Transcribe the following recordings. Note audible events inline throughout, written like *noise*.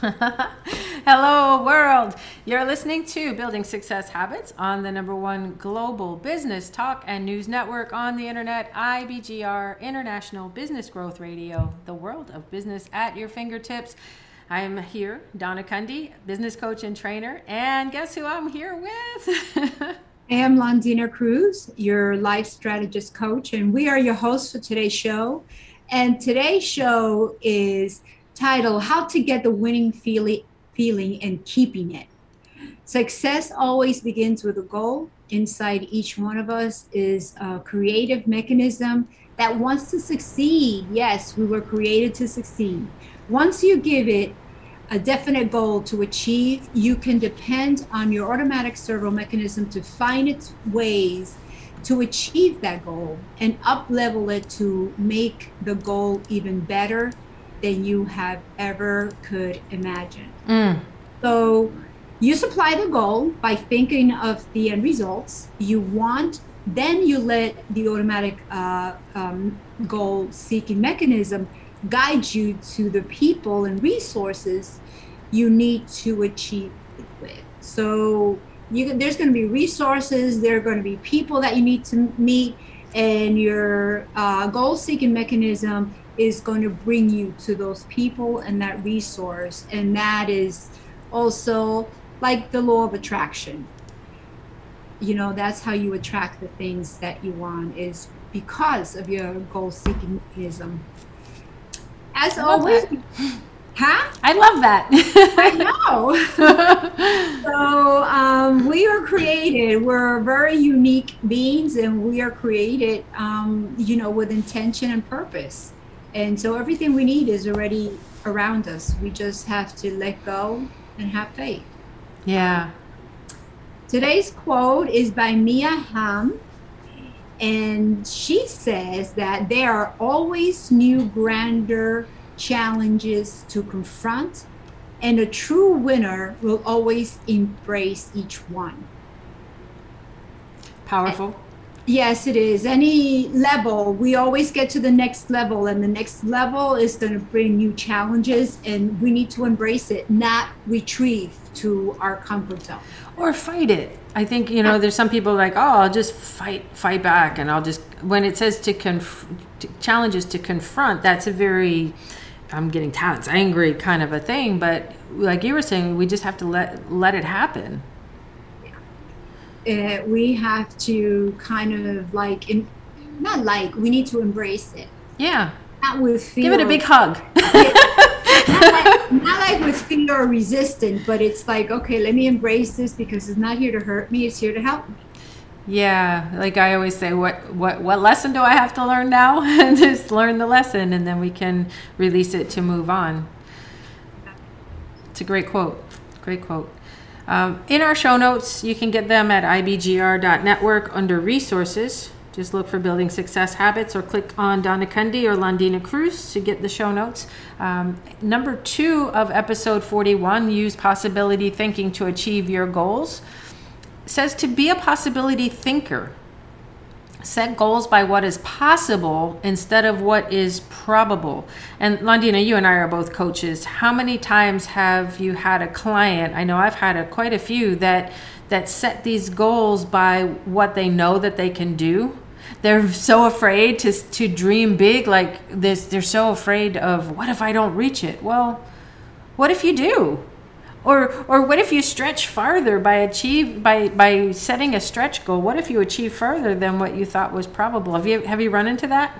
*laughs* You're listening to Building Success Habits on the number one global business talk and news network on the internet, IBGR, International Business Growth Radio, the world of business at your fingertips. I'm here, Donna Kunde, business coach and trainer. And guess who I'm here with? *laughs* I am Londina Cruz, your life strategist coach, and we are your hosts for today's show. And today's show is titled How to Get the Winning Feeling, feeling and Keeping It. Success always begins with a goal. Inside each one of us is a creative mechanism that wants to succeed. Yes, we were created to succeed. Once you give it a definite goal to achieve, you can depend on your automatic servo mechanism to find its ways to achieve that goal and up level it to make the goal even better than you have ever could imagine. Mm. So you supply the goal by thinking of the end results you want, then you let the automatic uh, um, goal seeking mechanism guide you to the people and resources you need to achieve it with. So you there's going to be resources, there are going to be people that you need to meet, and your uh, goal seeking mechanism is going to bring you to those people and that resource. And that is also like the law of attraction. You know that's how you attract the things that you want is because of your goal seeking mechanism. As always huh? I love that. I know. *laughs* So um, we are created we're very unique beings and we are created um, you know with intention and purpose and so everything we need is already around us we just have to let go and have faith yeah. Today's quote is by Mia Hamm, and she says that there are always new, grander challenges to confront, and a true winner will always embrace each one. Powerful. And, Yes, it is. Any level, we always get to the next level, and the next level is going to bring new challenges, and we need to embrace it, not retreat to our comfort zone or fight it. I think you know, there's some people like, oh, I'll just fight, fight back, and I'll just. When it says to conf, to, challenges to confront, that's a very, I'm getting talents angry kind of a thing. But like you were saying, we just have to let let it happen uh, we have to kind of like, in, not like, we need to embrace it. Yeah. Not with fear. Give it a big hug. *laughs* not, like, not like with fear or resistance, but it's like, okay, let me embrace this because it's not here to hurt me, it's here to help me. Yeah, like I always say, what what what lesson do I have to learn now? *laughs* and just learn the lesson, and then we can release it to move on. It's a great quote. Great quote. Um, in our show notes, you can get them at ibgr.network under resources. Just look for Building Success Habits or click on Donna Kunde or Londina Cruz to get the show notes. Um, number two of episode 41, use possibility thinking to achieve your goals, says to be a possibility thinker set goals by what is possible instead of what is probable. And Londina, you and I are both coaches. How many times have you had a client? I know I've had a, quite a few that that set these goals by what they know that they can do. They're so afraid to to dream big like this. They're so afraid of what if I don't reach it? Well, what if you do? Or, or what if you stretch farther by achieve by, by setting a stretch goal? What if you achieve further than what you thought was probable? Have you have you run into that?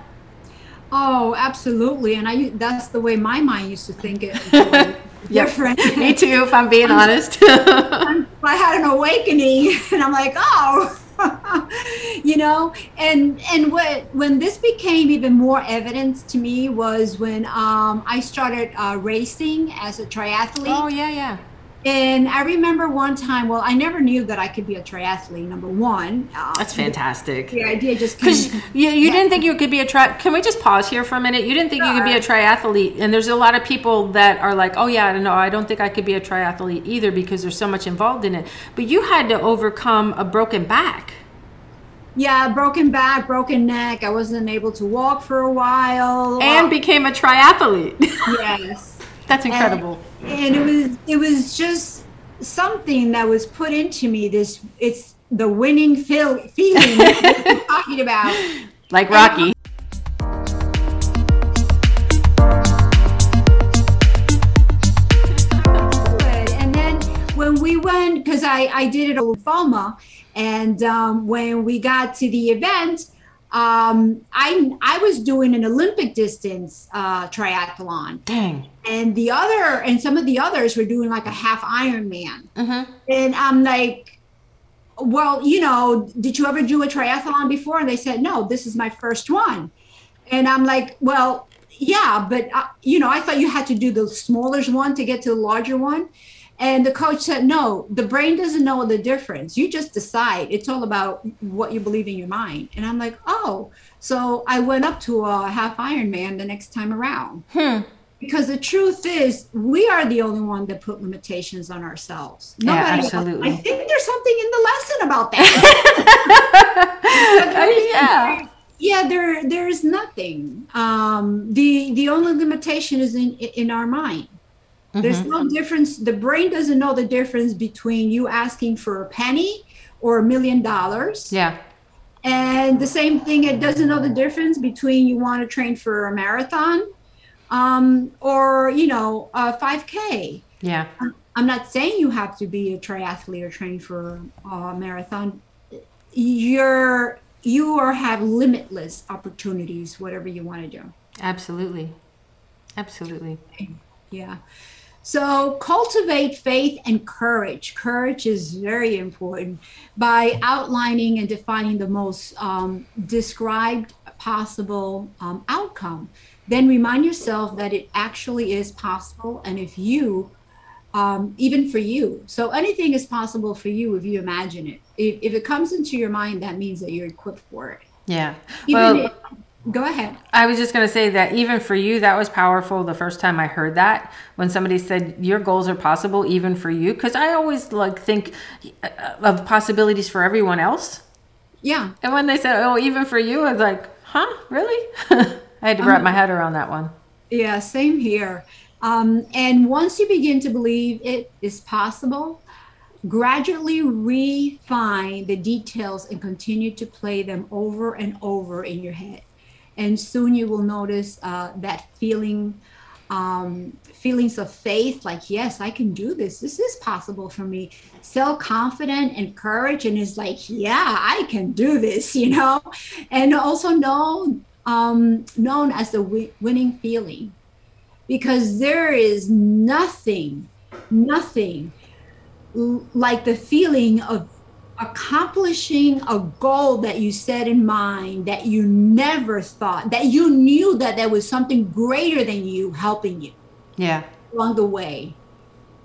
Oh, absolutely. And I that's the way my mind used to think it. different. *laughs* *laughs* Me too, if I'm being honest. *laughs* I had an awakening, and I'm like, oh. you know and and what when this became even more evidence to me was when um, i started uh, racing as a triathlete oh yeah yeah and I remember one time, well, I never knew that I could be a triathlete, number one. Uh, That's fantastic. The idea just Because you, you yeah. didn't think you could be a tri. Can we just pause here for a minute? You didn't think sure. you could be a triathlete. And there's a lot of people that are like, oh, yeah, no, I don't think I could be a triathlete either because there's so much involved in it. But you had to overcome a broken back. Yeah, broken back, broken neck. I wasn't able to walk for a while. And became a triathlete. *laughs* yes. That's incredible. And, and it was it was just something that was put into me. This it's the winning feel, feeling that *laughs* talking about. Like Rocky. And then when we went, because I, I did it with FOMA, and um, when we got to the event, um, I I was doing an Olympic distance uh, triathlon, Dang. and the other and some of the others were doing like a half Ironman, Mm-hmm. and I'm like, well, you know, did you ever do a triathlon before? And they said, no, this is my first one, and I'm like, well, yeah, but uh, you know, I thought you had to do the smaller one to get to the larger one. And the coach said, no, the brain doesn't know the difference. You just decide. It's all about what you believe in your mind. And I'm like, oh. So I went up to a half Ironman the next time around. Hmm. Because the truth is, we are the only one that put limitations on ourselves. Yeah, Nobody else. absolutely. I think there's something in the lesson about that. *laughs* yeah. yeah there there is nothing um the the only limitation is in in our mind there's no difference the brain doesn't know the difference between you asking for a penny or a million dollars Yeah. and the same thing it doesn't know the difference between you want to train for a marathon um or you know a 5k Yeah. I'm not saying you have to be a triathlete or train for a marathon. You're you are have limitless opportunities, whatever you want to do. Absolutely. Absolutely. Yeah. So cultivate faith and courage. Courage is very important by outlining and defining the most um, described possible um, outcome. Then remind yourself that it actually is possible. And if you, um, even for you, so anything is possible for you if you imagine it. If, if it comes into your mind, that means that you're equipped for it. Yeah. Even Well, if, go ahead. I was just going to say that even for you, that was powerful the first time I heard that when somebody said your goals are possible even for you. Because I always like think uh, of possibilities for everyone else. Yeah. And when they said, oh, even for you, I was like, huh, really? *laughs* I had to wrap my head around that one. Yeah, same here. Um, and once you begin to believe it is possible, gradually refine the details and continue to play them over and over in your head. And soon you will notice uh, that feeling, um, feelings of faith, like, yes, I can do this. This is possible for me. Self confident and courage, and it's like, yeah, I can do this, *laughs* you know. And also know, um, known as the wi- winning feeling because there is nothing, nothing like the feeling of accomplishing a goal that you set in mind that you never thought, that you knew that there was something greater than you helping you Yeah. along the way,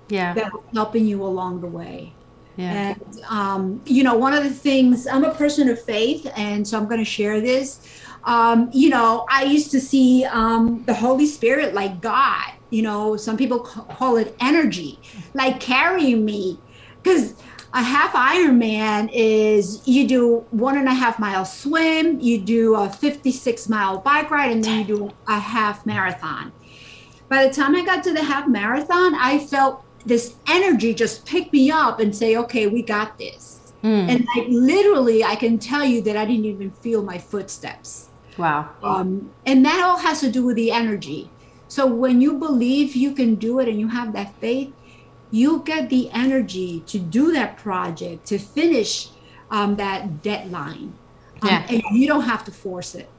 Yeah. that was helping you along the way. Yeah. And, um, you know, one of the things, I'm a person of faith, and so I'm going to share this. Um, you know, I used to see um, the Holy Spirit like God. You know, some people call it energy, like carrying me. Because a half Ironman is you do one and a half mile swim, you do a 56 mile bike ride, and then you do a half marathon. By the time I got to the half marathon, I felt this energy just pick me up and say, okay, we got this. Mm. And like literally, I can tell you that I didn't even feel my footsteps. Wow. Um, and that all has to do with the energy. So when you believe you can do it and you have that faith, you get the energy to do that project, to finish um, that deadline. Um, Yeah. And you don't have to force it.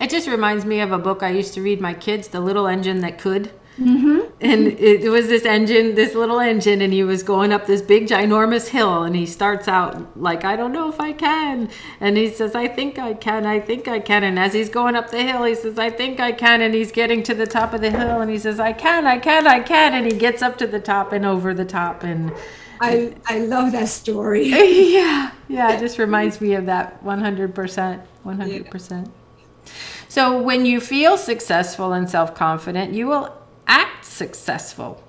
It just reminds me of a book I used to read my kids, The Little Engine That Could. Mm-hmm. And it, was this engine, this little engine, and he was going up this big, ginormous hill. And he starts out like, I don't know if I can. And he says, I think I can, I think I can. And as he's going up the hill, he says, I think I can. And he's getting to the top of the hill, and he says, I can, I can, I can. And he gets up to the top and over the top. And I, I love that story. *laughs* yeah, yeah, it just reminds me of that 100%. 100%. So when you feel successful and self confident, you will act successful.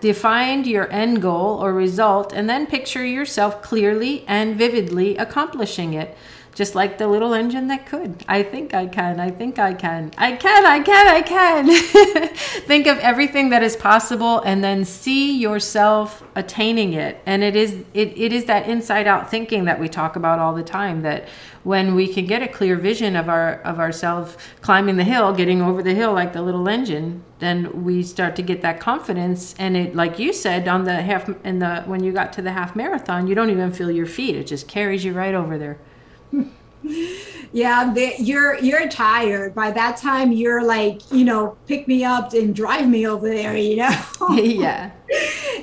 Define your end goal or result and then picture yourself clearly and vividly accomplishing it. Just like the little engine that could. I think I can. I think I can. I can. I can. I can. *laughs* think of everything that is possible and then see yourself attaining it. And it is it, it is that inside out thinking that we talk about all the time that when we can get a clear vision of our of ourselves climbing the hill, getting over the hill like the little engine, then we start to get that confidence and it like you said on the half in the when you got to the half marathon, you don't even feel your feet. It just carries you right over there *laughs* yeah you're you're tired. By that time you're like you know pick me up and drive me over there you know? *laughs* Yeah. *laughs*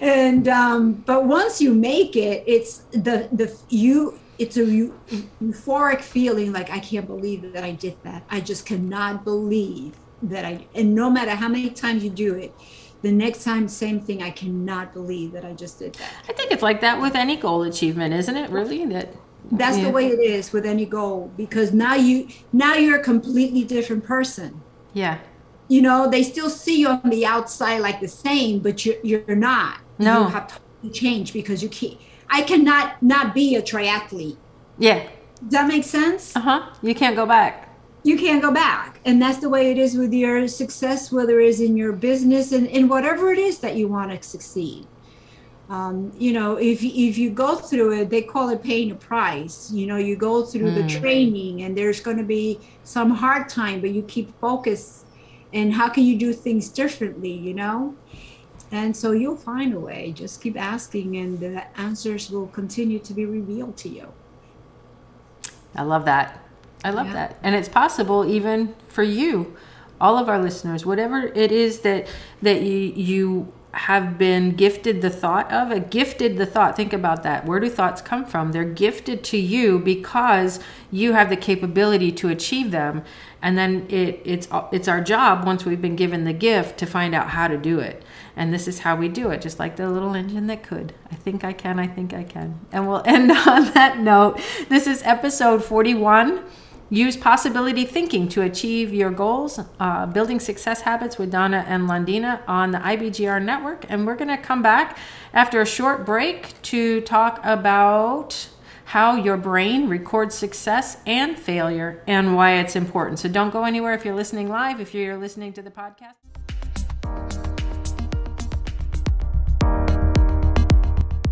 And um but once you make it it's the the you it's a euphoric feeling like i can't believe that i did that. I just cannot believe that i and no matter how many times you do it the next time same thing. I cannot believe that i just did that. I think it's like that with any goal achievement isn't it? Really that that's yeah. the way it is with any goal because now you now you're a completely different person. Yeah. You know they still see you on the outside like the same but you're, you're not. No. you have to change because you can't i cannot not be a triathlete. Yeah. Does that make sense? Uh-huh. You can't go back. You can't go back. And that's the way it is with your success whether it's in your business and in whatever it is that you want to succeed um, you know if, if you go through it they call it paying a price. You know you go through mm. the training and there's going to be some hard time but you keep focused and how can you do things differently you know? And so you'll find a way. Just keep asking and the answers will continue to be revealed to you. I love that. I love yeah. that. And it's possible even for you all of our listeners whatever it is that that you you have been gifted the thought of a gifted the thought think about that. Where do thoughts come from? They're gifted to you because you have the capability to achieve them. And then it, it's it's our job once we've been given the gift to find out how to do it. And this is how we do it just like the little engine that could. I think i can i think i can. And we'll *laughs* end on that note. This is episode 41 Use possibility thinking to achieve your goals. Uh, building success habits with Donna and Londina on the IBGR network. And we're going to come back after a short break to talk about how your brain records success and failure and why it's important. So don't go anywhere if you're listening live, if you're listening to the podcast.